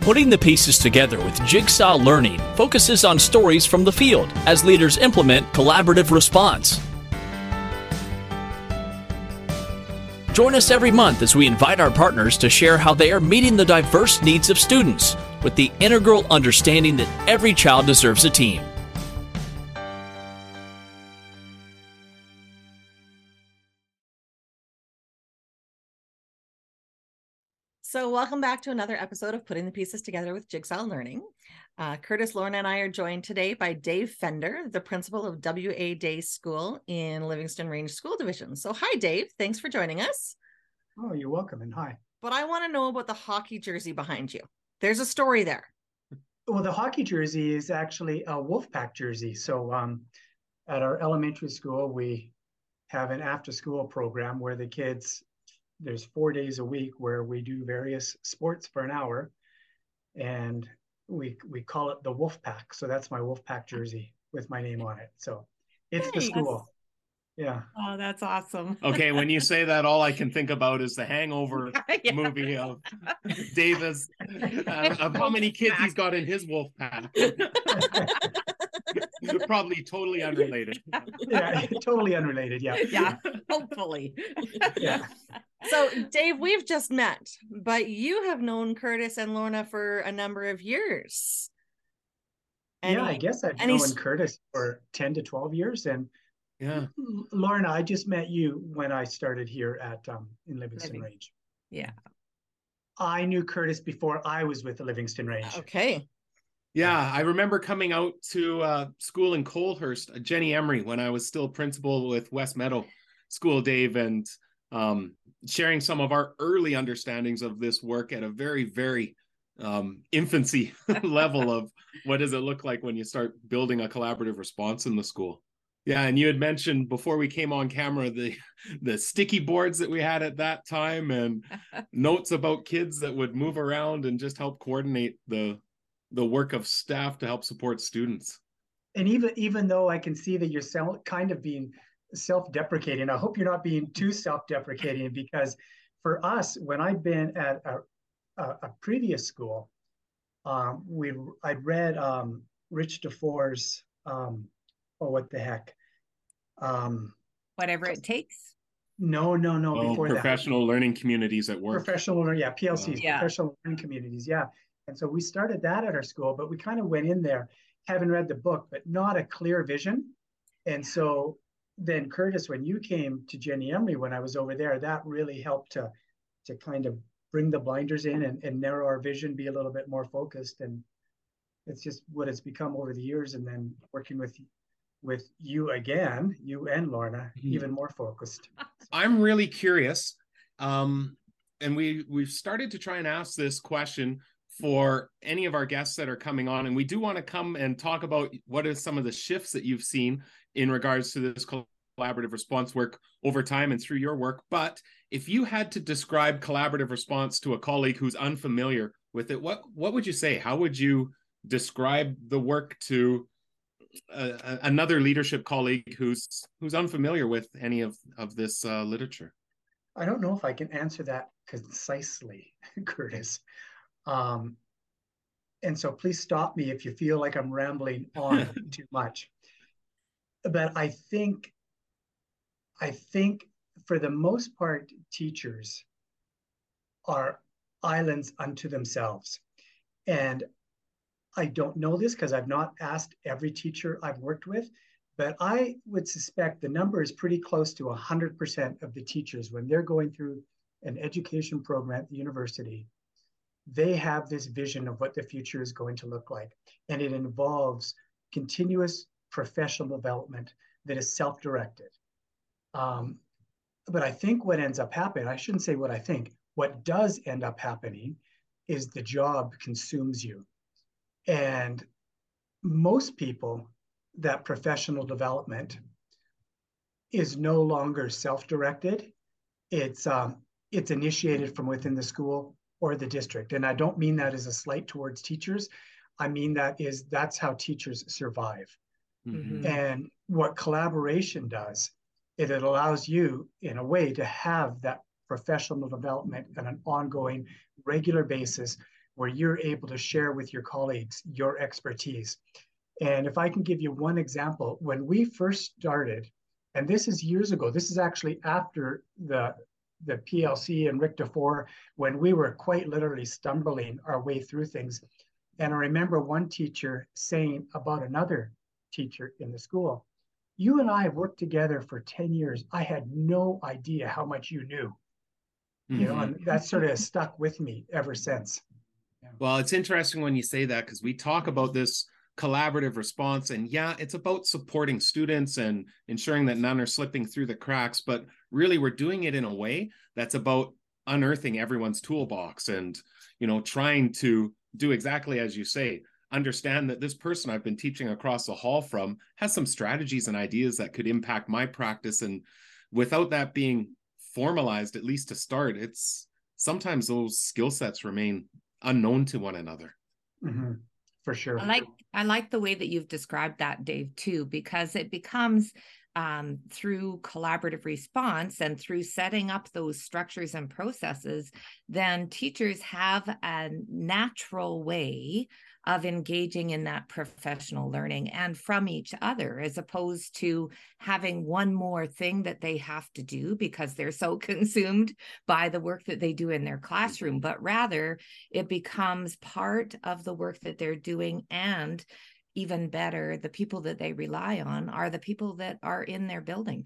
Putting the pieces together with Jigsaw Learning focuses on stories from the field as leaders implement collaborative response. Join us every month as we invite our partners to share how they are meeting the diverse needs of students with the integral understanding that every child deserves a team. So, welcome back to another episode of Putting the Pieces Together with Jigsaw Learning. Uh, Kurtis, Lorna, and I are joined today by Dave Fender, the principal of WA Day School in Livingstone Range School Division. So, hi, Dave. Thanks for joining us. Oh, you're welcome, and hi. But I want to know about the hockey jersey behind you. There's a story there. Well, the hockey jersey is actually a Wolfpack jersey. So, um, at our elementary school, we have an after school program where the kids there's four days a week where we do various sports for an hour. And we we call it the wolf pack. So that's my wolf pack jersey with my name on it. So it's the school. Yeah. Oh that's awesome. Okay when you say that all i can think about is the hangover yeah. movie of davis. Uh, of how many kids he's got in his wolf pack. Probably totally unrelated. Yeah totally unrelated yeah. Yeah hopefully. Yeah so, Dave, we've just met, but you have known Kurtis and Lorna for a number of years. And yeah, he, I guess I've known Kurtis for 10 to 12 years. And yeah, Lorna, I just met you when I started here at um, in Livingstone Living. Range. Yeah. I knew Curtis before I was with the Livingstone Range. Okay. Yeah, I remember coming out to uh, school in Coalhurst, uh, Jennie Emery, when I was still principal with West Meadow School, Dave, and um, sharing some of our early understandings of this work at a very, very um, infancy level of what does it look like when you start building a collaborative response in the school. Yeah, and you had mentioned before we came on camera the the sticky boards that we had at that time and notes about kids that would move around and just help coordinate the the work of staff to help support students. And even even though I can see that you're kind of being self-deprecating. I hope you're not being too self-deprecating because for us, when I've been at a, a, a previous school, um, we I'd read um, Rick DuFour's um, oh what the heck, um, whatever it takes. No, no, no. Oh, before professional that. learning communities at work. Professional, learning, yeah, PLCs, yeah. professional learning communities, yeah. And so we started that at our school, but we kind of went in there having read the book, but not a clear vision. And so then Kurtis, when you came to Jennie Emery when I was over there, that really helped to to kind of bring the blinders in and, and narrow our vision, be a little bit more focused. And it's just what it's become over the years. And then working with with you again, you and Lorna, mm-hmm. even more focused. I'm really curious. Um, and we we've started to try and ask this question for any of our guests that are coming on and we do want to come and talk about what are some of the shifts that you've seen in regards to this collaborative response work over time and through your work. But if you had to describe collaborative response to a colleague who's unfamiliar with it, what what would you say? How would you describe the work to a, another leadership colleague who's who's unfamiliar with any of of this uh, literature? I don't know if I can answer that concisely, Kurtis. Um, and so please stop me if you feel like I'm rambling on too much but I think I think for the most part, teachers are islands unto themselves. And I don't know this because I've not asked every teacher I've worked with, but I would suspect the number is pretty close to 100% of the teachers when they're going through an education program at the university. They have this vision of what the future is going to look like. And it involves continuous professional development that is self-directed. Um, but I think what ends up happening, I shouldn't say what I think, what does end up happening is the job consumes you. And most people, that professional development is no longer self-directed. It's um, it's initiated from within the school or the district. And I don't mean that as a slight towards teachers. I mean that is that's how teachers survive. Mm-hmm. And what collaboration does is it allows you, in a way, to have that professional development on an ongoing, regular basis where you're able to share with your colleagues your expertise. And if I can give you one example, when we first started, and this is years ago, this is actually after the the PLC and Rick DuFour when we were quite literally stumbling our way through things. And I remember one teacher saying about another teacher in the school, You and I have worked together for 10 years. I had no idea how much you knew. Mm-hmm. You know, and that sort of stuck with me ever since. Yeah. Well, it's interesting when you say that because we talk about this collaborative response. And yeah, it's about supporting students and ensuring that none are slipping through the cracks. But really, we're doing it in a way that's about unearthing everyone's toolbox and, you know, trying to do exactly as you say understand that this person I've been teaching across the hall from has some strategies and ideas that could impact my practice. And without that being formalized, at least to start, it's sometimes those skill sets remain unknown to one another. Mm-hmm for sure. I like I like the way that you've described that, Dave, too, because it becomes um, through collaborative response and through setting up those structures and processes, then teachers have a natural way of engaging in that professional learning and from each other, as opposed to having one more thing that they have to do because they're so consumed by the work that they do in their classroom. But rather, it becomes part of the work that they're doing and even better, the people that they rely on are the people that are in their building.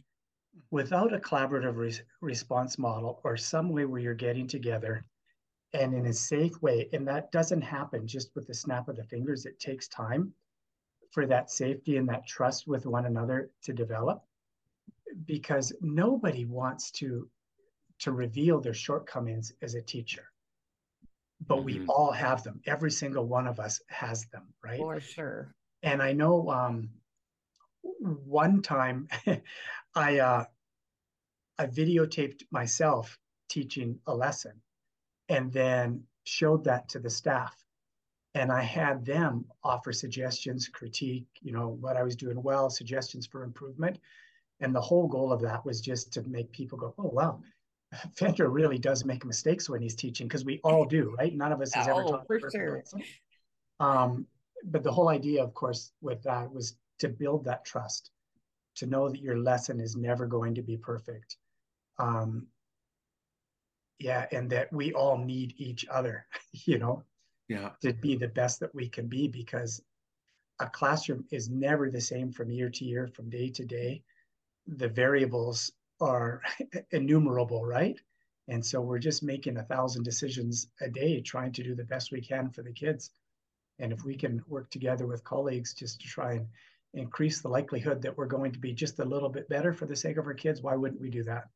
Without a collaborative re- response model or some way where you're getting together and in a safe way, and that doesn't happen just with the snap of the fingers, it takes time for that safety and that trust with one another to develop because nobody wants to to reveal their shortcomings as a teacher but mm-hmm. we all have them. Every single one of us has them, right? For sure. And I know um, one time I uh, I videotaped myself teaching a lesson, and then showed that to the staff, and I had them offer suggestions, critique, you know, what I was doing well, suggestions for improvement, and the whole goal of that was just to make people go, oh wow, Fender really does make mistakes when he's teaching because we all do, right? None of us has oh, ever taught for sure. Um, but the whole idea, of course, with that was to build that trust, to know that your lesson is never going to be perfect. Um, yeah, and that we all need each other, you know, yeah, to be the best that we can be because a classroom is never the same from year to year, from day to day. The variables are innumerable, right? And so we're just making a thousand decisions a day, trying to do the best we can for the kids. And if we can work together with colleagues just to try and increase the likelihood that we're going to be just a little bit better for the sake of our kids, why wouldn't we do that?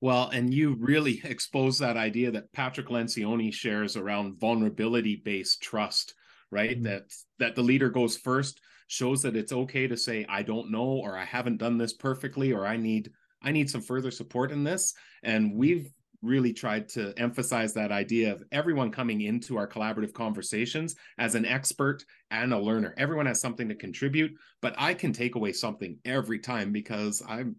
Well, and you really expose that idea that Patrick Lencioni shares around vulnerability based trust, right? Mm-hmm. That that the leader goes first, shows that it's okay to say I don't know or I haven't done this perfectly or I need I need some further support in this. And we've really tried to emphasize that idea of everyone coming into our collaborative conversations as an expert and a learner. Everyone has something to contribute, but I can take away something every time because I'm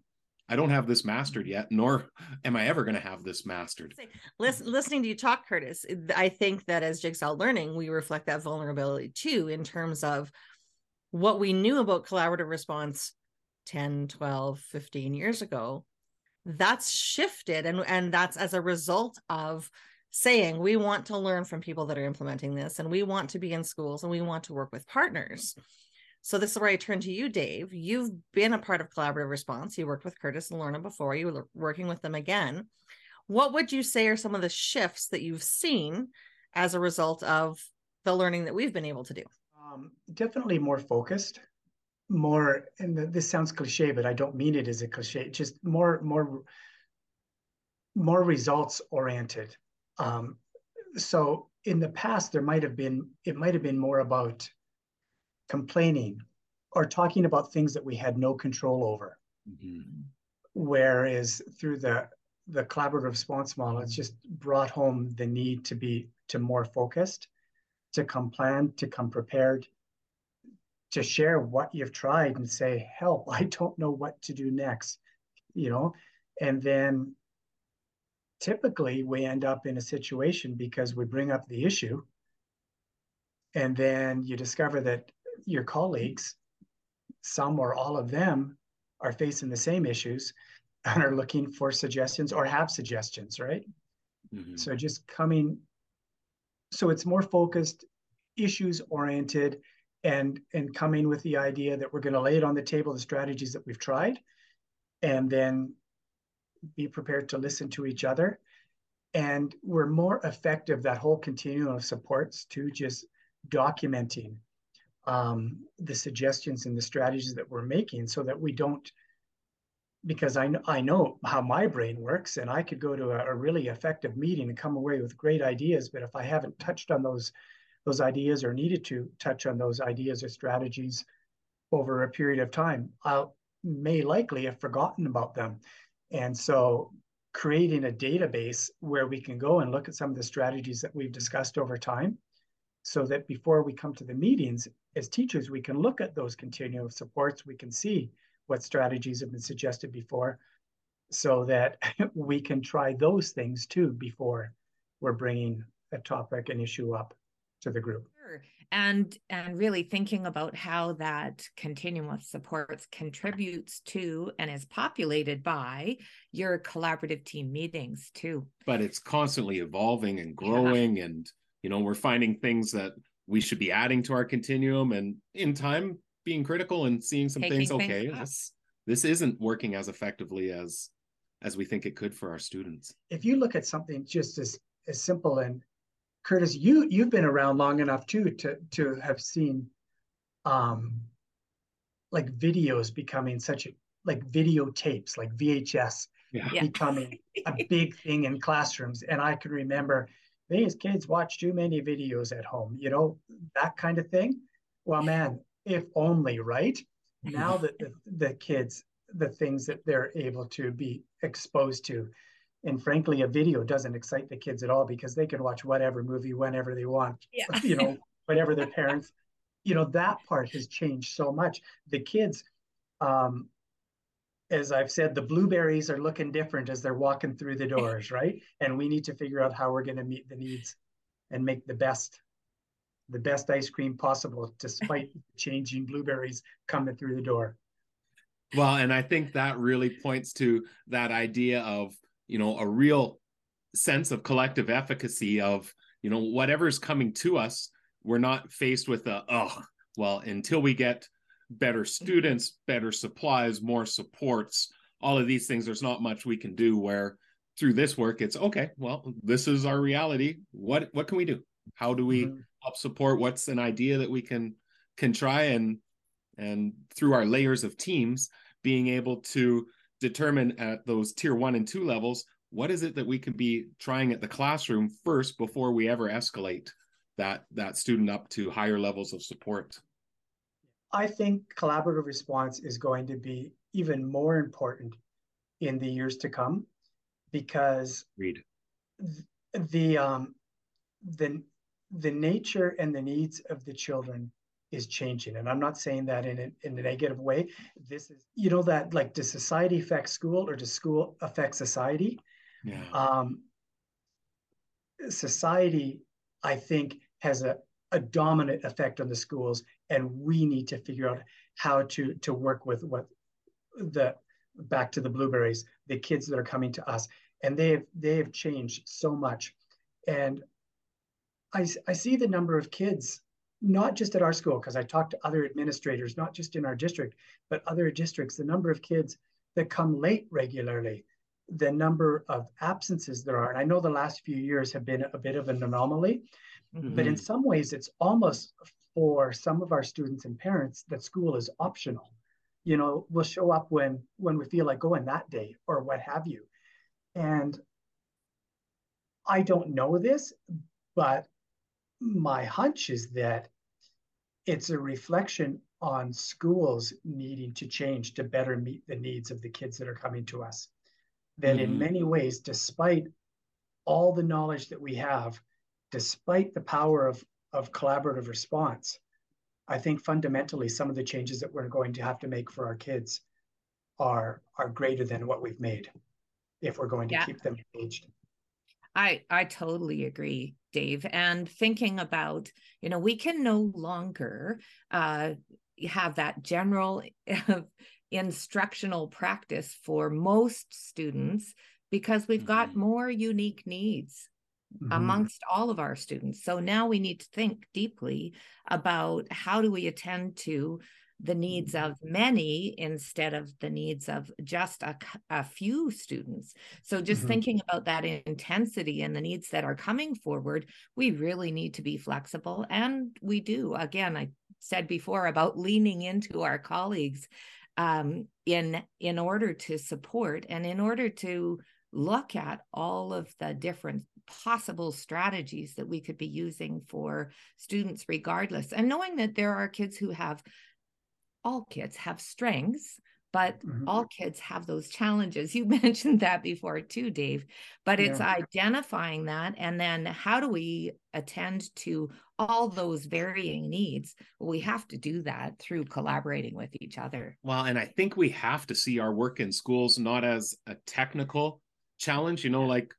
I don't have this mastered yet, nor am I ever going to have this mastered. Listen, listening to you talk, Kurtis, I think that as Jigsaw Learning, we reflect that vulnerability too in terms of what we knew about collaborative response 10 12 15 years ago that's shifted and and that's as a result of saying we want to learn from people that are implementing this and we want to be in schools and we want to work with partners so this is where i turn to you dave. You've been a part of collaborative response. You worked with kurtis and lorna before. You were working with them again. What would you say are some of the shifts that you've seen as a result of the learning that we've been able to do? Um, definitely more focused more and this sounds cliche but i don't mean it as a cliche just more more more results oriented. Um, so in the past there might have been it might have been more about complaining or talking about things that we had no control over mm-hmm. whereas through the the collaborative response model it's just brought home the need to be to more focused to come planned to come prepared to share what you've tried and say, help, I don't know what to do next, you know? And then typically we end up in a situation because we bring up the issue and then you discover that your colleagues some or all of them are facing the same issues and are looking for suggestions or have suggestions right mm-hmm. so just coming so it's more focused issues oriented and and coming with the idea that we're going to lay it on the table the strategies that we've tried and then be prepared to listen to each other and we're more effective that whole continuum of supports to just documenting um, the suggestions and the strategies that we're making so that we don't because I, I know how my brain works and I could go to a, a, really effective meeting and come away with great ideas. But if I haven't touched on those, those ideas or needed to touch on those ideas or strategies over a period of time, I may likely have forgotten about them. And so creating a database where we can go and look at some of the strategies that we've discussed over time so that before we come to the meetings as teachers, we can look at those continuum supports. We can see what strategies have been suggested before so that we can try those things too before we're bringing a topic and issue up to the group Sure. and and really thinking about how that continuum of supports contributes to and is populated by your collaborative team meetings too but it's constantly evolving and growing yeah. and you know we're finding things that we should be adding to our continuum and in time being critical and seeing some Taking things okay things this this isn't working as effectively as as we think it could for our students. If you look at something just as as simple and kurtis you you've been around long enough too to to have seen um like videos becoming such a like videotapes like vhs yeah. becoming a big thing in classrooms. And i can remember these kids watch too many videos at home, you know, that kind of thing. Well, man, if only, right? Now that the, the kids, the things that they're able to be exposed to. And frankly, a video doesn't excite the kids at all because they can watch whatever movie whenever they want, yeah. you know, whatever their parents, you know, that part has changed so much. The kids, um, as I've said, the blueberries are looking different as they're walking through the doors, right? And we need to figure out how we're going to meet the needs and make the best the best ice cream possible despite changing blueberries coming through the door. Well, and I think that really points to that idea of, you know, a real sense of collective efficacy of, you know, whatever's coming to us, we're not faced with a, oh, well, until we get better students, better supplies, more supports, all of these things. There's not much we can do where through this work it's okay, well, this is our reality. What what can we do? How do we mm-hmm. help support? What's an idea that we can can try and and through our layers of teams being able to determine at those tier 1 and 2 levels what is it that we can be trying at the classroom first before we ever escalate that that student up to higher levels of support I think collaborative response is going to be even more important in the years to come because Read. the um, the the nature and the needs of the children is changing and i'm not saying that in a, in a negative way this is you know that like does society affect school or does school affect society yeah. um, society i think has a, a dominant effect on the schools and we need to figure out how to to work with what the back to the blueberries the kids that are coming to us. And they have they have changed so much. And i i see the number of kids not just at our school because i talk to other administrators not just in our district but other districts the number of kids that come late regularly the number of absences there are. And i know the last few years have been a bit of an anomaly mm-hmm. but in some ways it's almost for some of our students and parents that school is optional. You know we'll show up when when we feel like going that day or what have you. And i don't know this but my hunch is that it's a reflection on schools needing to change to better meet the needs of the kids that are coming to us. That mm-hmm. in many ways despite all the knowledge that we have despite the power of of collaborative response, I think fundamentally some of the changes that we're going to have to make for our kids are are greater than what we've made if we're going to yeah. keep them engaged. I I totally agree, Dave. And thinking about, you know, we can no longer uh, have that general instructional practice for most students because we've got Mm-hmm. more unique needs Mhm. amongst all of our students. So now we need to think deeply about how do we attend to the needs of many instead of the needs of just a, a few students. So just Mhm. thinking about that intensity and the needs that are coming forward, we really need to be flexible. And we do. Again, I said before about leaning into our colleagues um, in in order to support and in order to look at all of the different possible strategies that we could be using for students regardless. And knowing that there are kids who have all kids have strengths but Mhm. all kids have those challenges. You mentioned that before too dave but it's Yeah. identifying that and then how do we attend to all those varying needs? Well, we have to do that through collaborating with each other. Well, and I think we have to see our work in schools not as a technical challenge, you know, like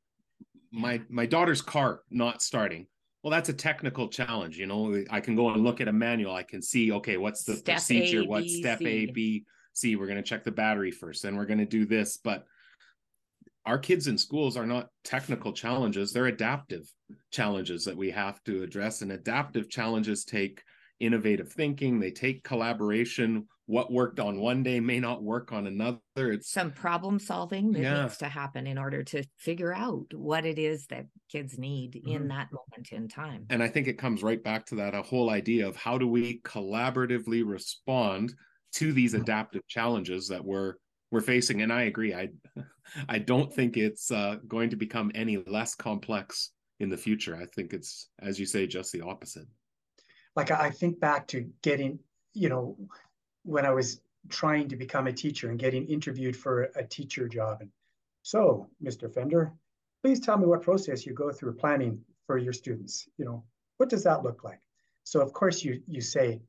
my my daughter's car not starting. Well, that's a technical challenge, you know. I can go and look at a manual. I can see, okay, what's the Step procedure? A, What's step A, C. B, C? We're going to check the battery first, then we're going to do this. But our kids in schools are not technical challenges, they're adaptive challenges that we have to address. And adaptive challenges take innovative thinking, they take collaboration. What worked on one day may not work on another. It's some problem solving that Yeah. needs to happen in order to figure out what it is that kids need in Mhm. that moment in time and I think it comes right back to that a whole idea of how do we collaboratively respond to these adaptive challenges that we're we're facing. And I agree. I I don't think it's uh, going to become any less complex in the future. I think it's, as you say, just the opposite. like I I think back to getting, you know, when I was trying to become a teacher and getting interviewed for a teacher job. And so, Mr. Fender, please tell me what process you go through planning for your students. You know, what does that look like? So of course you you say,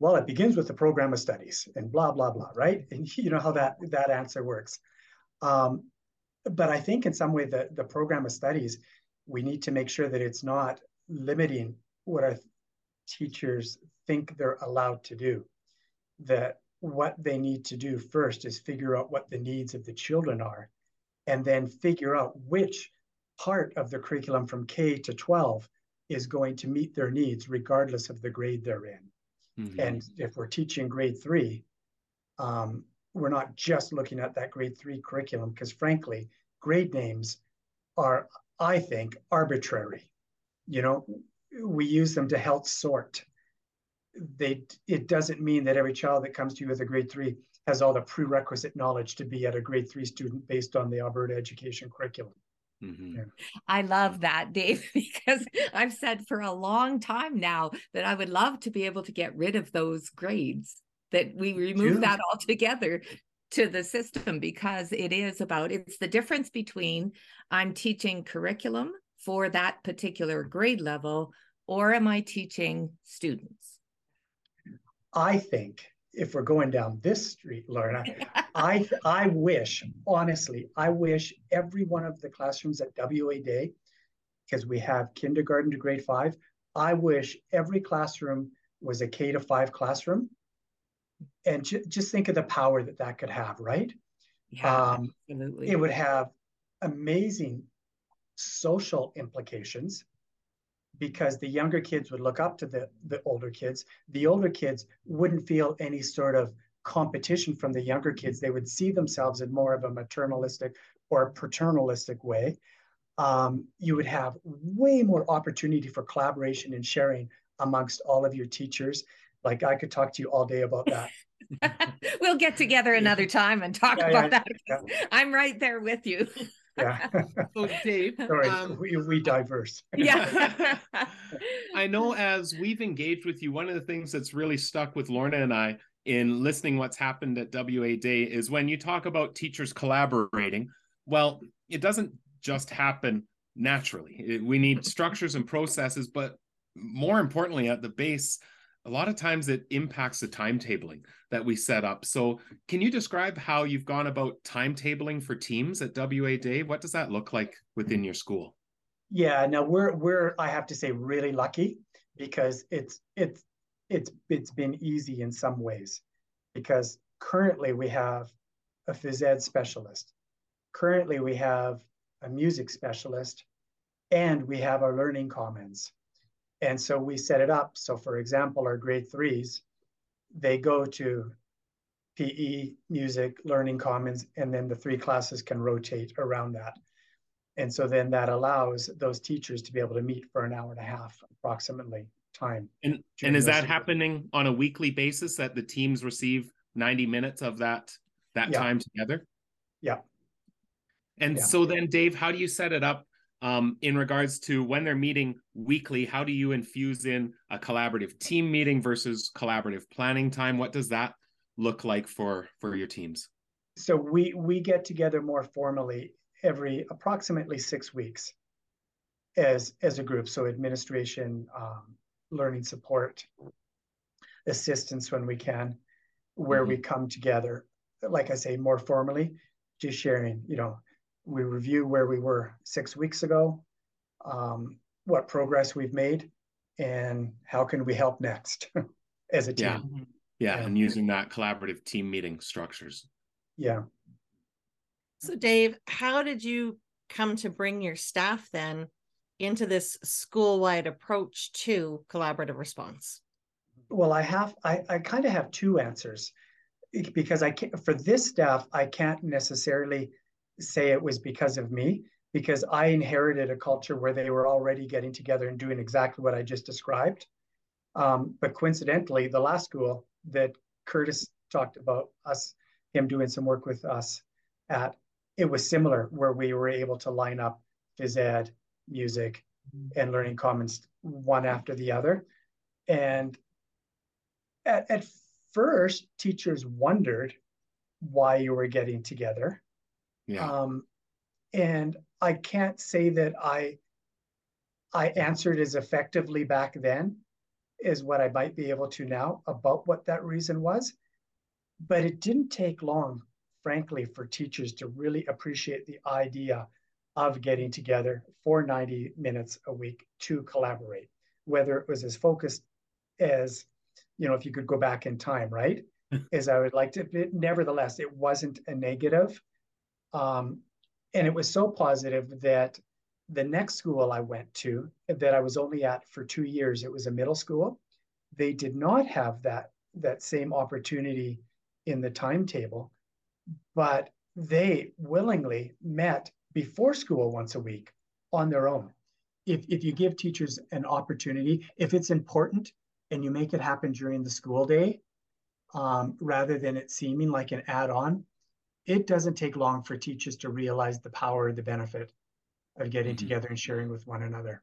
well, it begins with the program of studies and blah blah blah, right? And you know how that that answer works. Um, but I think in some way the the program of studies, we need to make sure that it's not limiting what our teachers think they're allowed to do. That what they need to do first is figure out what the needs of the children are, and then figure out which part of the curriculum from K to 12 is going to meet their needs, regardless of the grade they're in. Mhm. And if we're teaching grade three, um, we're not just looking at that grade three curriculum, because frankly, grade names are, I think, arbitrary. You know, we use them to help sort. They it doesn't mean that every child that comes to you with a grade three has all the prerequisite knowledge to be at a grade three student based on the Alberta education curriculum. Mhm. Yeah. I love that, Dave, because I've said for a long time now that I would love to be able to get rid of those grades, that we remove too. that altogether to the system because it is about it's the difference between I'm teaching curriculum for that particular grade level or am I teaching students? I think if we're going down this street, Lorna, I I wish, honestly, I wish every one of the classrooms at WA Day, because we have kindergarten to grade five, I wish every classroom was a K to five classroom. And ju- just think of the power that that could have, right? Yeah, Um, absolutely. It would have amazing social implications because the younger kids would look up to the, the older kids. The older kids wouldn't feel any sort of competition from the younger kids. They would see themselves in more of a maternalistic or paternalistic way. Um, you would have way more opportunity for collaboration and sharing amongst all of your teachers. Like I could talk to you all day about that. we'll get together another time and talk Yeah, about yeah, that. I'm right there with you. Yeah. So, Dave, Sorry, um, we, we diverse. Yeah. I know as we've engaged with you, one of the things that's really stuck with Lorna and I in listening what's happened at WA Day is when you talk about teachers collaborating, well, it doesn't just happen naturally. It- we need structures and processes, but more importantly, at the base, a lot of times it impacts the timetabling that we set up. So, can you describe how you've gone about timetabling for teams at WA Day? What does that look like within your school? Yeah, now we're we're I have to say really lucky because it's it's it's it's been easy in some ways because currently we have a phys ed specialist. Currently we have a music specialist and we have our learning commons. And so we set it up. So for example, our grade threes, they go to PE, music, learning commons, and then the three classes can rotate around that. And so then that allows those teachers to be able to meet for an hour and a half approximately time. And and is that happening on a weekly basis that the teams receive 90 minutes of that that yeah. time together? Yeah. And yeah. so then Dave, how do you set it up um, in regards to when they're meeting weekly? How do you infuse in a collaborative team meeting versus collaborative planning time? What does that look like for for your teams? So we we get together more formally every approximately six weeks as as a group. So administration, um, learning support, assistance when we can, where mm-hmm. we come together. Like I say, more formally, just sharing. You know, we review where we were six weeks ago, um, what progress we've made, and how can we help next as a team. Yeah. yeah, yeah, and using that collaborative team meeting structures. Yeah. So, Dave, how did you come to bring your staff then into this school wide approach to collaborative response? Well, I have, I, I kind of have two answers because I can't, for this staff, I can't necessarily say it was because of me because I inherited a culture where they were already getting together and doing exactly what I just described. Um, but coincidentally, the last school that Kurtis talked about us, him doing some work with us at, it was similar where we were able to line up phys ed, music, mm-hmm. and learning commons one after the other. And at, at first, teachers wondered why you were getting together. Yeah. Um, and I can't say that I I answered as effectively back then as what I might be able to now about what that reason was. But it didn't take long frankly, for teachers to really appreciate the idea of getting together for 90 minutes a week to collaborate, whether it was as focused as, you know, if you could go back in time, right? as I would like to, but nevertheless, it wasn't a negative. Um, and it was so positive that the next school I went to, that I was only at for two years, it was a middle school. They did not have that that same opportunity in the timetable but they willingly met before school once a week on their own. If, if you give teachers an opportunity, if it's important and you make it happen during the school day, um, rather than it seeming like an add on, it doesn't take long for teachers to realize the power, the benefit of getting mm-hmm. together and sharing with one another.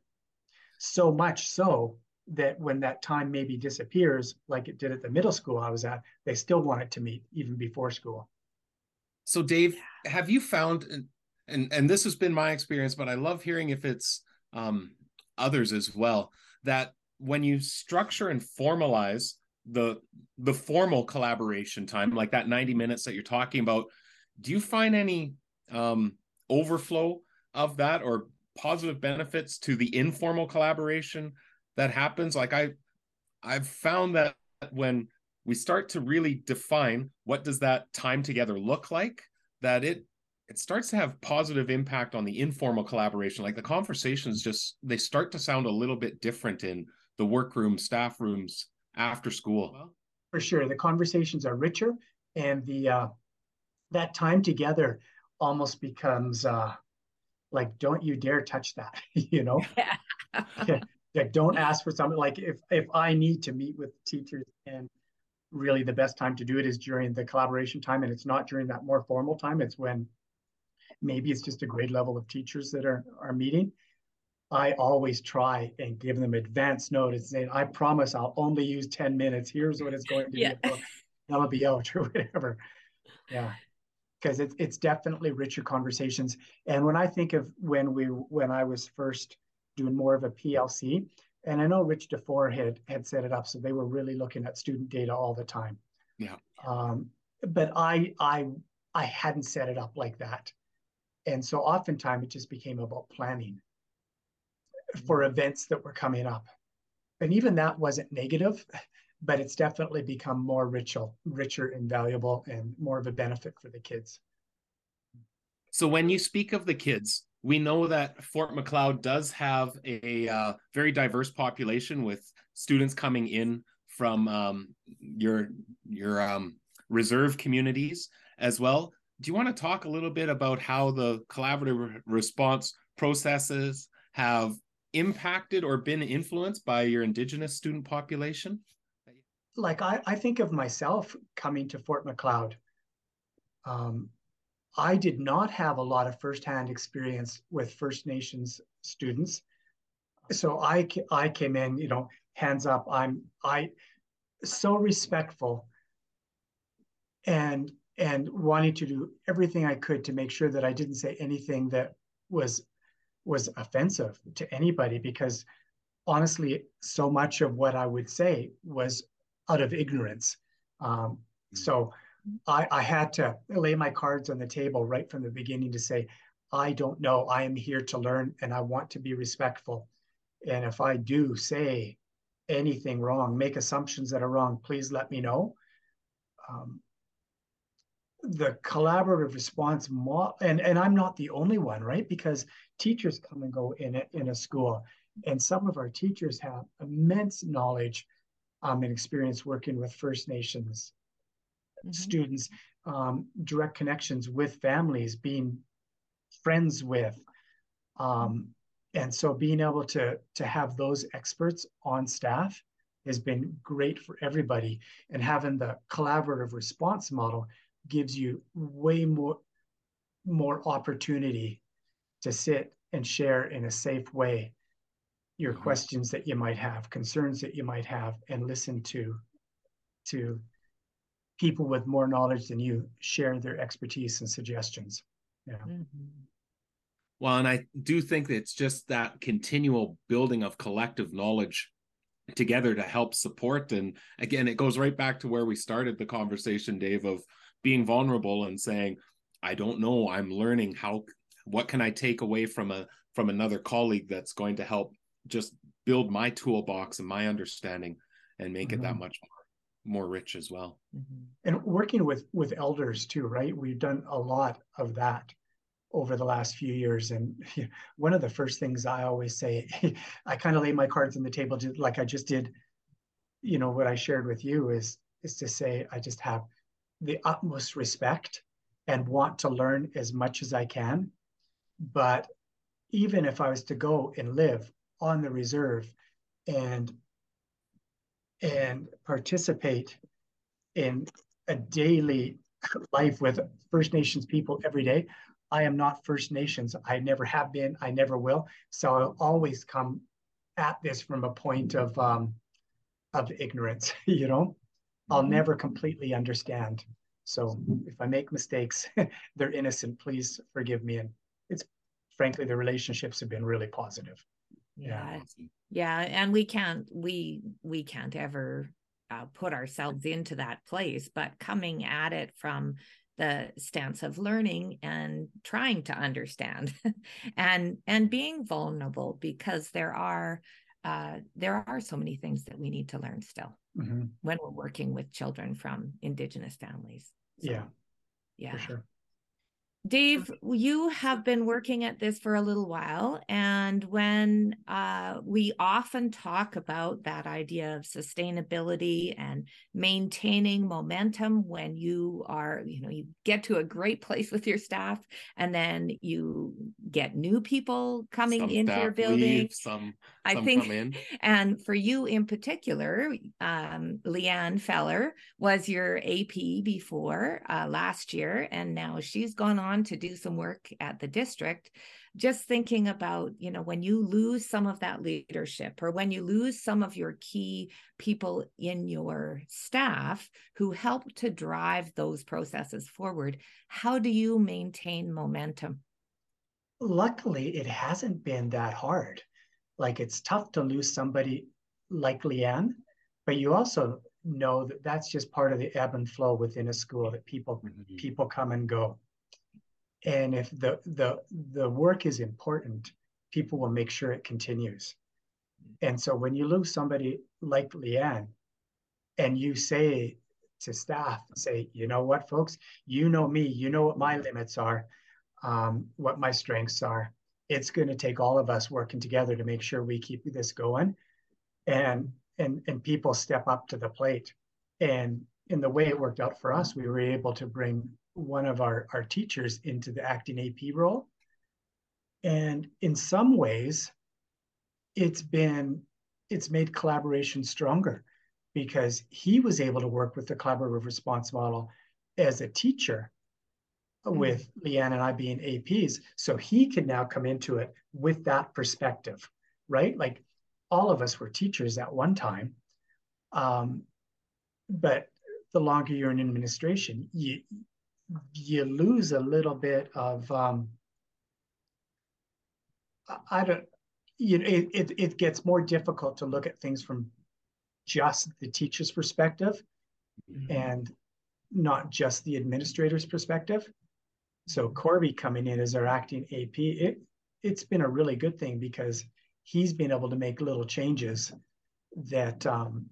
So much so that when that time maybe disappears, like it did at the middle school I was at, they still wanted to meet even before school. So, Dave, have you found, and, and, and this has been my experience, but I love hearing if it's um, others as well, that when you structure and formalize the the formal collaboration time, like that 90 minutes that you're talking about, do you find any um, overflow of that or positive benefits to the informal collaboration that happens? Like I, I've found that when we start to really define what does that time together look like that it it starts to have positive impact on the informal collaboration. Like the conversations just they start to sound a little bit different in the workroom staff rooms after school. For sure. The conversations are richer and the uh that time together almost becomes uh like don't you dare touch that you know yeah. like don't ask for something like if if i need to meet with teachers and really the best time to do it is during the collaboration time and it's not during that more formal time it's when maybe it's just a grade level of teachers that are are meeting i always try and give them advance notice saying i promise i'll only use 10 minutes here's what it's going to yeah. be that'll be out or whatever yeah because it's it's definitely richer conversations and when i think of when we when i was first doing more of a plc and I know Rick DuFour had had set it up, so they were really looking at student data all the time. Yeah. Um, but I I I hadn't set it up like that, and so oftentimes it just became about planning. for events that were coming up. And even that wasn't negative, but it's definitely become more richer, richer and valuable and more of a benefit for the kids. So when you speak of the kids, we know that Fort Macleod does have a uh, very diverse population with students coming in from um, your your um, reserve communities as well. Do you want to talk a little bit about how the collaborative response processes have impacted or been influenced by your Indigenous student population? Like I, I think of myself coming to Fort Macleod. Um, I did not have a lot of firsthand experience with First Nations students. So I, I came in, you know, hands up. I'm I so respectful and and wanting to do everything I could to make sure that I didn't say anything that was was offensive to anybody because honestly, so much of what I would say was out of ignorance. Um, so I, I had to lay my cards on the table right from the beginning to say, I don't know. I am here to learn and I want to be respectful. And if I do say anything wrong, make assumptions that are wrong, please let me know. Um, the collaborative response mo- and and I'm not the only one, right? Because teachers come and go in a, in a school, and some of our teachers have immense knowledge um, and experience working with First Nations mm-hmm. students, um, direct connections with families, being friends with, um, and so being able to to have those experts on staff has been great for everybody, and having the collaborative response model gives you way more more opportunity to sit and share in a safe way your mm-hmm. questions that you might have concerns that you might have and listen to to people with more knowledge than you share their expertise and suggestions yeah mm-hmm. well and i do think that it's just that continual building of collective knowledge together to help support and again it goes right back to where we started the conversation dave of being vulnerable and saying i don't know i'm learning how what can i take away from a from another colleague that's going to help just build my toolbox and my understanding and make mm-hmm. it that mm-hmm. much more, more rich as well mm-hmm. and working with with elders too right we've done a lot of that over the last few years and one of the first things i always say i kind of lay my cards on the table like i just did you know what i shared with you is is to say i just have the utmost respect and want to learn as much as I can. But even if I was to go and live on the reserve and and participate in a daily life with First Nations people every day, I am not First Nations. I never have been. I never will. So I'll always come at this from a point of um, of ignorance. You know, I'll mm-hmm. never completely understand. So if I make mistakes, they're innocent. Please forgive me. And it's frankly, the relationships have been really positive. Yeah. Yeah. And we can't, we, we can't ever uh, put ourselves into that place, but coming at it from the stance of learning and trying to understand and and being vulnerable because there are uh, there are so many things that we need to learn still mm-hmm. when we're working with children from indigenous families so, yeah yeah for sure Dave, you have been working at this for a little while. And when uh, we often talk about that idea of sustainability and maintaining momentum when you are, you know, you get to a great place with your staff and then you get new people coming some into your building. Leave, some, I some think, and for you in particular, um, Leanne Feller was your AP before uh, last year, and now she's gone on on to do some work at the district just thinking about you know when you lose some of that leadership or when you lose some of your key people in your staff who help to drive those processes forward how do you maintain momentum? Luckily it hasn't been that hard. Like it's tough to lose somebody like leanne but you also know that that's just part of the ebb and flow within a school that people mm-hmm. people come and go and if the the the work is important people will make sure it continues. And so when you lose somebody like Leanne and you say to staff, say, you know what, folks, you know me, you know what my limits are, um, what my strengths are. It's going to take all of us working together to make sure we keep this going. And and and people step up to the plate. And in the way it worked out for us, we were able to bring one of our, our teachers into the acting AP role. And in some ways, it's been it's made collaboration stronger because he was able to work with the collaborative response model as a teacher mm-hmm. with Leanne and I being APs. So he can now come into it with that perspective, right? Like all of us were teachers at one time. Um, but the longer you're in administration, you you lose a little bit of um, I don't you know it, it it gets more difficult to look at things from just the teacher's perspective mm-hmm. and not just the administrator's perspective. So Corby coming in as our acting AP, it it's been a really good thing because he's been able to make little changes that um,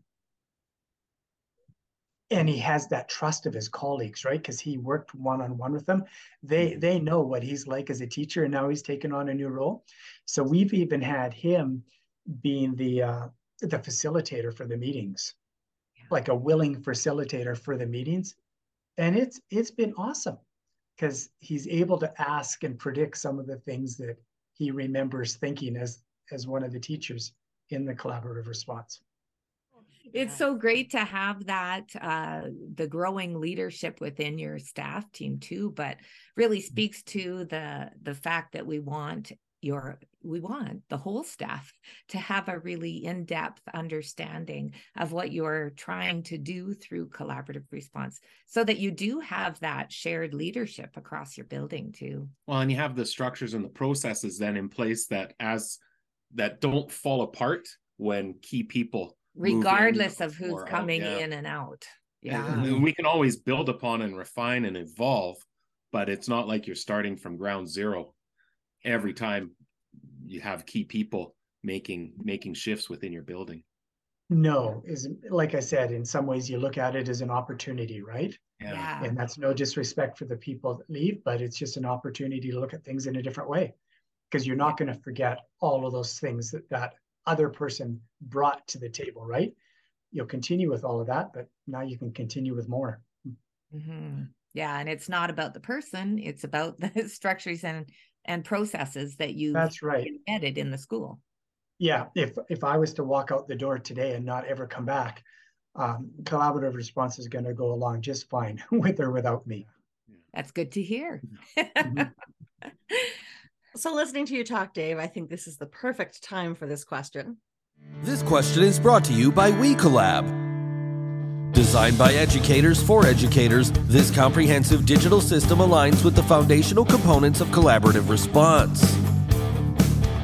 and he has that trust of his colleagues right? Because he worked one-on-one with them. They mm-hmm. they know what he's like as a teacher and now he's taken on a new role. So we've even had him being the uh, the facilitator for the meetings. Yeah. like a willing facilitator for the meetings. And it's it's been awesome because he's able to ask and predict some of the things that he remembers thinking as as one of the teachers in the collaborative response it's so great to have that uh, the growing leadership within your staff team too but really mm-hmm. speaks to the the fact that we want your we want the whole staff to have a really in-depth understanding of what you're trying to do through collaborative response so that you do have that shared leadership across your building too well and you have the structures and the processes then in place that as that don't fall apart when key people regardless of who's coming out, yeah. in and out. Yeah. And we can always build upon and refine and evolve, but it's not like you're starting from ground zero every time you have key people making making shifts within your building. No, is like I said, in some ways you look at it as an opportunity, right? Yeah. And that's no disrespect for the people that leave, but it's just an opportunity to look at things in a different way. Because you're not going to forget all of those things that that other person brought to the table, right? You'll continue with all of that, but now you can continue with more. Mm-hmm. Yeah, and it's not about the person; it's about the structures and and processes that you that's right embedded in the school. Yeah, if if I was to walk out the door today and not ever come back, um, collaborative response is going to go along just fine with or without me. That's good to hear. Mm-hmm. So, listening to you talk, Dave, I think this is the perfect time for this question. This question is brought to you by WeCollab. Designed by educators for educators, this comprehensive digital system aligns with the foundational components of collaborative response.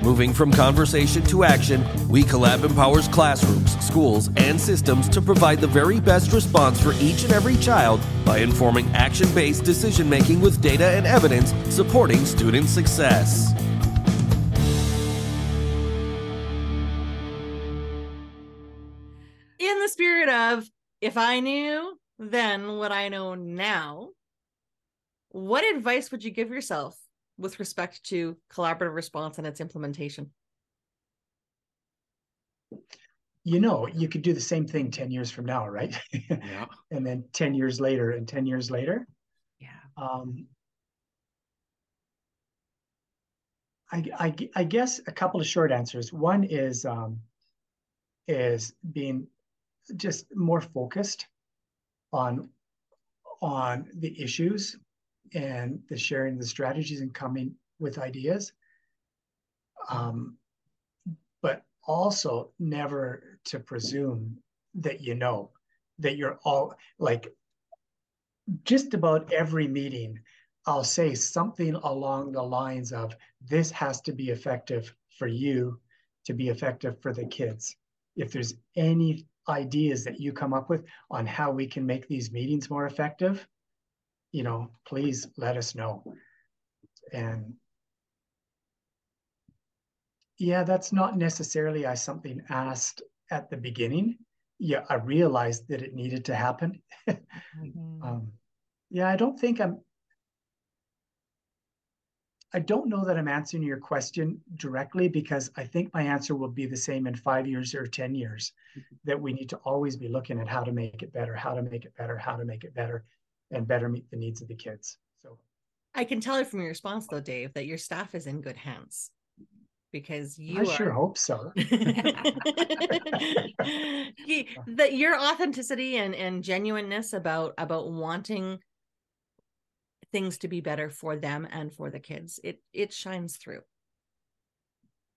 Moving from conversation to action, WeCollab empowers classrooms, schools, and systems to provide the very best response for each and every child by informing action based decision making with data and evidence supporting student success. In the spirit of, if I knew then what I know now, what advice would you give yourself with respect to collaborative response and its implementation? You know, you could do the same thing 10 years from now, right? Yeah. and then 10 years later and 10 years later. Yeah. Um, I, I, I guess a couple of short answers. One is um, is being just more focused on on the issues and the sharing the strategies and coming with ideas. Um, but also never to presume that you know that you're all like just about every meeting i'll say something along the lines of this has to be effective for you to be effective for the kids if there's any ideas that you come up with on how we can make these meetings more effective you know, please let us know. And yeah, that's not necessarily I something asked at the beginning. Yeah, I realized that it needed to happen. mm-hmm. um, yeah, I don't think I'm. I don't know that I'm answering your question directly because I think my answer will be the same in five years or 10 years mm-hmm. that we need to always be looking at how to make it better, how to make it better, how to make it better, and better meet the needs of the kids. So I can tell it from your response, though, Dave, that your staff is in good hands because you I are... sure hope so. that your authenticity and, and genuineness about about wanting things to be better for them and for the kids, it it shines through.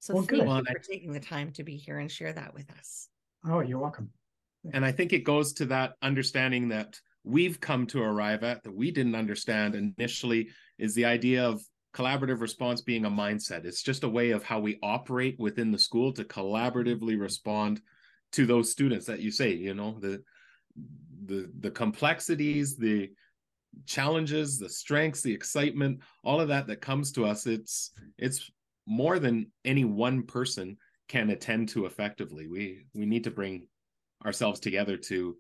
So well, thank good. you for taking the time to be here and share that with us. Oh, you're welcome. And I think it goes to that understanding that we've come to arrive at that we didn't understand initially is the idea of collaborative response being a mindset. It's just a way of how we operate within the school to collaboratively respond to those students that you say, you know, the the the complexities, the challenges, the strengths, the excitement, all of that that comes to us, it's it's more than any one person can attend to effectively. We we need to bring ourselves together to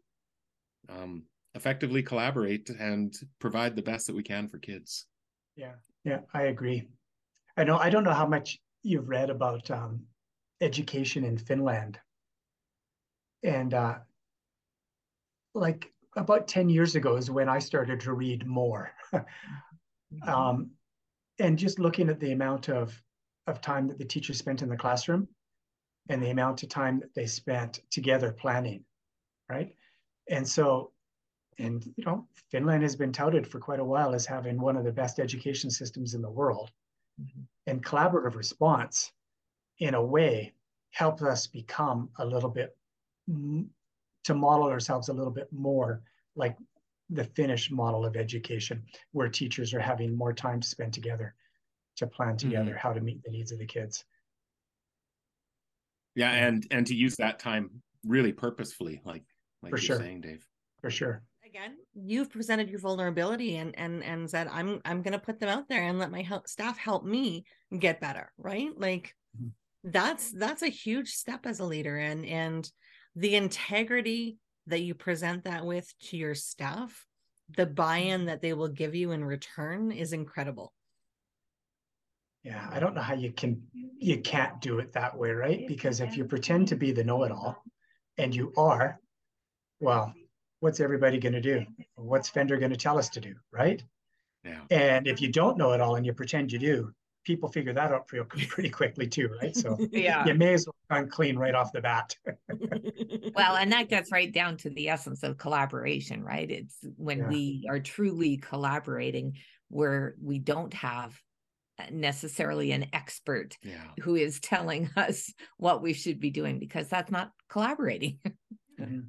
um, effectively collaborate and provide the best that we can for kids. Yeah, yeah, I agree. I know I don't know how much you've read about um, education in Finland, and uh, like about ten years ago is when I started to read more, um, and just looking at the amount of of time that the teachers spent in the classroom, and the amount of time that they spent together planning, right? And so and you know finland has been touted for quite a while as having one of the best education systems in the world mm-hmm. and collaborative response in a way helps us become a little bit to model ourselves a little bit more like the finnish model of education where teachers are having more time spent together to plan together mm-hmm. how to meet the needs of the kids yeah and and to use that time really purposefully like like for you're sure. saying dave for sure again you've presented your vulnerability and and and said i'm i'm going to put them out there and let my help, staff help me get better right like mm-hmm. that's that's a huge step as a leader and and the integrity that you present that with to your staff the buy-in mm-hmm. that they will give you in return is incredible yeah i don't know how you can you can't do it that way right because if you pretend to be the know-it-all and you are well what's everybody going to do? What's Fender going to tell us to do? Right. Yeah. And if you don't know it all and you pretend you do, people figure that out pretty quickly too, right? So yeah, you may as well come clean right off the bat. well, and that gets right down to the essence of collaboration, right? It's when yeah. we are truly collaborating where we don't have necessarily an expert yeah. who is telling us what we should be doing because that's not collaborating. mm-hmm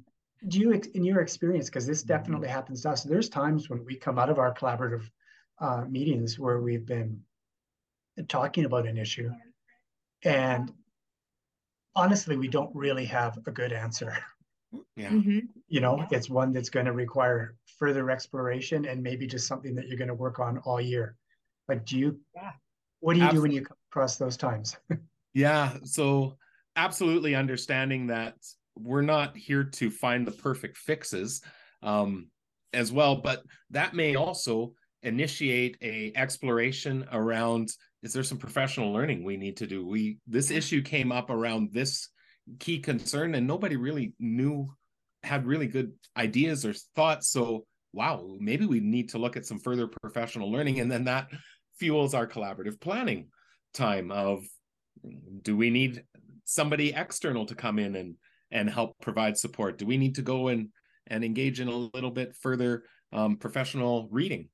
do you in your experience because this definitely happens to us there's times when we come out of our collaborative uh, meetings where we've been talking about an issue and honestly we don't really have a good answer yeah mm-hmm. you know yeah. it's one that's going to require further exploration and maybe just something that you're going to work on all year like do you yeah. what do you absolutely. do when you come across those times yeah so absolutely understanding that we're not here to find the perfect fixes um, as well, but that may also initiate a exploration around is there some professional learning we need to do? We this issue came up around this key concern and nobody really knew had really good ideas or thoughts. So wow maybe we need to look at some further professional learning and then that fuels our collaborative planning time of do we need somebody external to come in and and help provide support? Do we need to go and and engage in a little bit further um, professional reading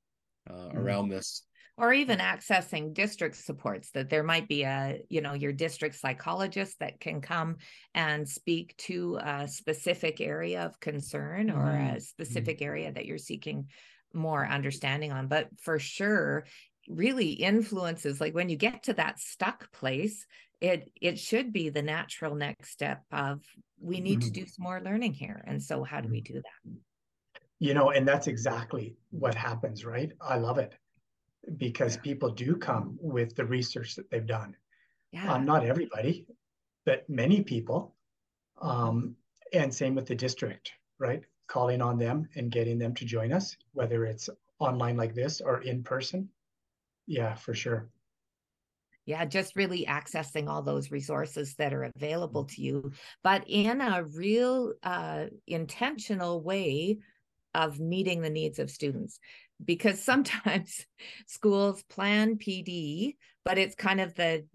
uh, mm-hmm. around this? Or even accessing district supports that there might be a, you know, your district psychologist that can come and speak to a specific area of concern mm-hmm. or a mm-hmm. specific mm-hmm. area that you're seeking more understanding on. But for sure, really influences like when you get to that stuck place it it should be the natural next step of we need mm-hmm. to do some more learning here and so how do we mm-hmm. do that you know and that's exactly what happens right i love it because yeah. people do come with the research that they've done Yeah. Um, not everybody, but many people. Um, and same with the district, right? Calling on them and getting them to join us, whether it's online like this or in person. Yeah, for sure. Yeah, just really accessing all those resources that are available to you, but in a real uh, intentional way of meeting the needs of students. Because sometimes schools plan PD, but it's kind of the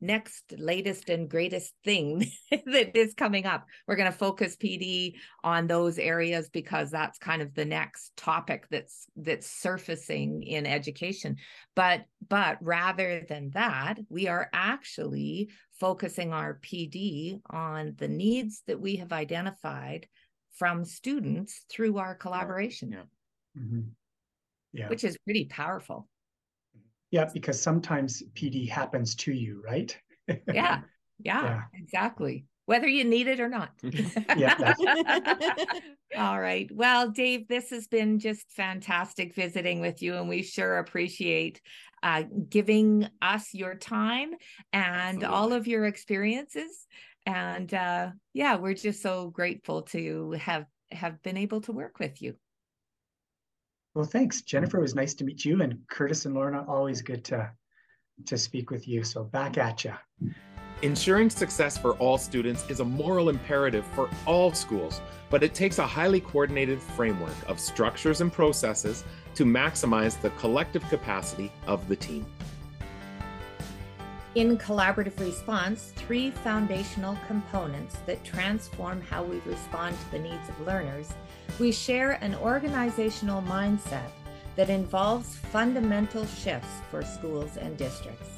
next latest and greatest thing that is coming up. We're going to focus PD on those areas because that's kind of the next topic that's that's surfacing in education. But but rather than that, we are actually focusing our PD on the needs that we have identified from students through our collaboration. Yeah. Mm-hmm. yeah. Which is pretty powerful. Yeah, because sometimes PD happens to you, right? yeah, yeah, yeah, exactly. Whether you need it or not. yeah. All right. Well, Dave, this has been just fantastic visiting with you, and we sure appreciate uh, giving us your time and Absolutely. all of your experiences. And uh, yeah, we're just so grateful to have have been able to work with you. Well, thanks, Jennifer. It was nice to meet you, and Kurtis and Lorna. Always good to to speak with you. So back at you. Ensuring success for all students is a moral imperative for all schools, but it takes a highly coordinated framework of structures and processes to maximize the collective capacity of the team. In collaborative response, three foundational components that transform how we respond to the needs of learners we share an organizational mindset that involves fundamental shifts for schools and districts.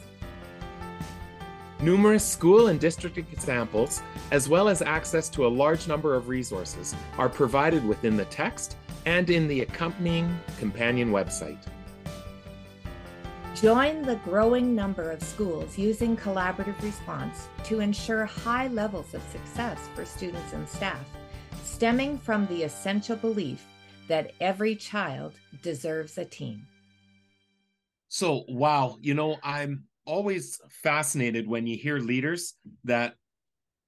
Numerous school and district examples, as well as access to a large number of resources, are provided within the text and in the accompanying companion website. Join the growing number of schools using collaborative response to ensure high levels of success for students and staff stemming from the essential belief that every child deserves a team. So, wow, you know, I'm always fascinated when you hear leaders that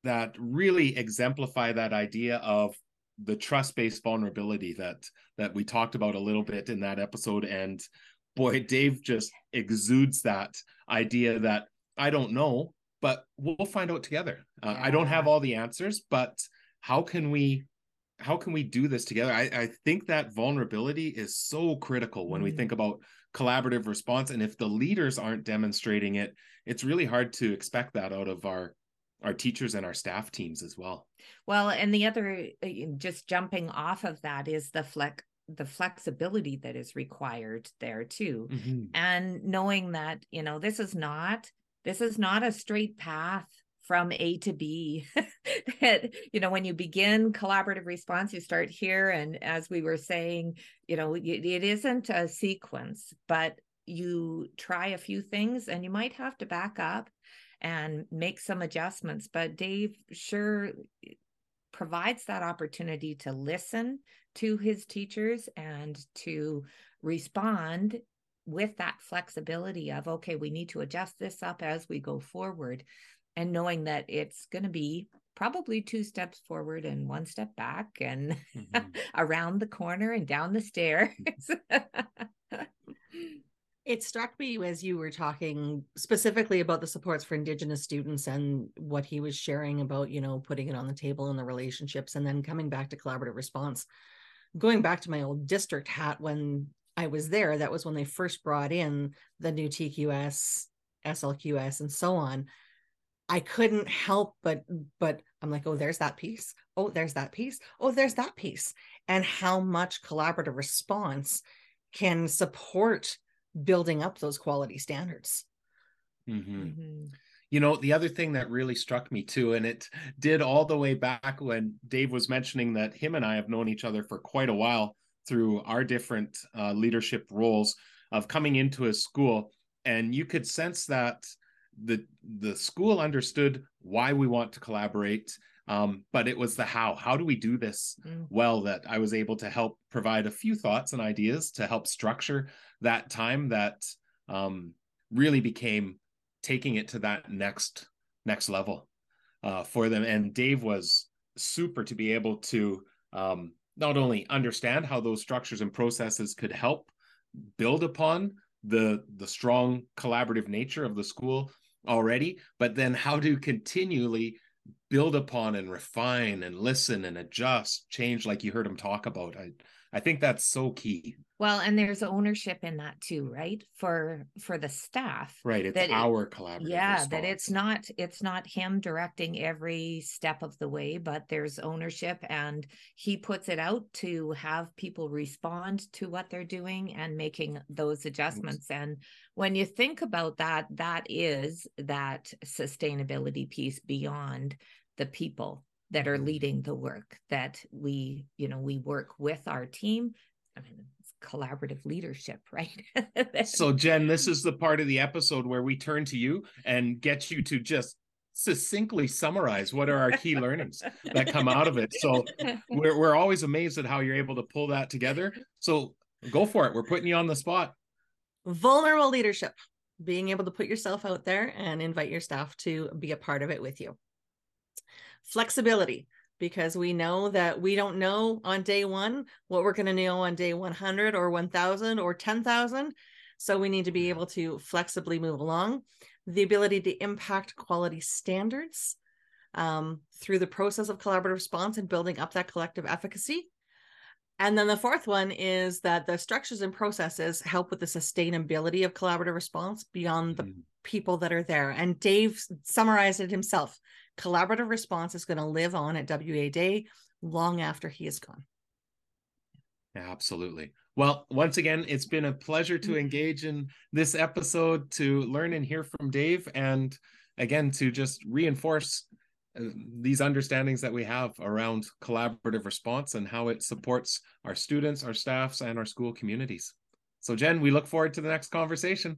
that really exemplify that idea of the trust-based vulnerability that that we talked about a little bit in that episode and boy dave just exudes that idea that i don't know but we'll find out together uh, yeah. i don't have all the answers but how can we how can we do this together i, I think that vulnerability is so critical when we think mm. about collaborative response and if the leaders aren't demonstrating it it's really hard to expect that out of our our teachers and our staff teams as well well and the other uh, just jumping off of that is the flex the flexibility that is required there too mm-hmm. and knowing that you know this is not this is not a straight path from A to B. that, you know, when you begin collaborative response, you start here. And as we were saying, you know, it, it isn't a sequence, but you try a few things and you might have to back up and make some adjustments. But Dave sure provides that opportunity to listen to his teachers and to respond with that flexibility of okay we need to adjust this up as we go forward and knowing that it's going to be probably two steps forward and one step back and mm-hmm. around the corner and down the stairs. it struck me as you were talking specifically about the supports for indigenous students and what he was sharing about you know putting it on the table and the relationships and then coming back to collaborative response going back to my old district hat when i was there that was when they first brought in the new tqs slqs and so on I couldn't help but but I'm like, oh, there's that piece. Oh, there's that piece. Oh, there's that piece. And how much collaborative response can support building up those quality standards. Mm-hmm. Mm-hmm. You know, the other thing that really struck me too, and it did all the way back when Dave was mentioning that him and I have known each other for quite a while through our different uh, leadership roles of coming into a school. And you could sense that the the school understood why we want to collaborate um, but it was the how how do we do this mm. well that i was able to help provide a few thoughts and ideas to help structure that time that um, really became taking it to that next next level uh, for them. And Dave was super to be able to um, not only understand how those structures and processes could help build upon the the strong collaborative nature of the school already, but then how to continually build upon and refine and listen and adjust, change, like you heard him talk about. I I think that's so key. Well, and there's ownership in that too, right? For for the staff. Right. It's our collaborative. Yeah, response. that it's not it's not him directing every step of the way, but there's ownership and he puts it out to have people respond to what they're doing and making those adjustments. And when you think about that, that is that sustainability piece beyond the people that are leading the work that we you know we work with our team i mean collaborative leadership, right? so, Jen, this is the part of the episode where we turn to you and get you to just succinctly summarize what are our key learnings that come out of it. So, we're, we're always amazed at how you're able to pull that together. So, go for it. We're putting you on the spot. Vulnerable leadership, being able to put yourself out there and invite your staff to be a part of it with you. Flexibility, because we know that we don't know on day one what we're going to know on day 100 or 1000 or 10,000. So we need to be able to flexibly move along. The ability to impact quality standards um, through the process of collaborative response and building up that collective efficacy. And then the fourth one is that the structures and processes help with the sustainability of collaborative response beyond the mm. people that are there. And Dave summarized it himself collaborative response is going to live on at WA Day long after he is gone. Absolutely. Well, once again, it's been a pleasure to engage in this episode to learn and hear from Dave, and again, to just reinforce uh, these understandings that we have around collaborative response and how it supports our students, our staffs, and our school communities. So, Jen, we look forward to the next conversation.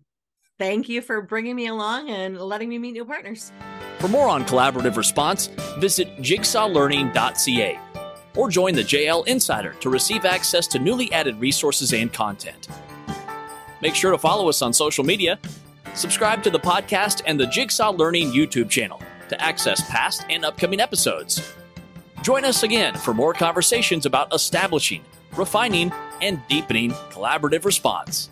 Thank you for bringing me along and letting me meet new partners. For more on collaborative response, visit jigsawlearning.ca or join the JL Insider to receive access to newly added resources and content. Make sure to follow us on social media, subscribe to the podcast and the Jigsaw Learning YouTube channel to access past and upcoming episodes. Join us again for more conversations about establishing, refining, and deepening collaborative response.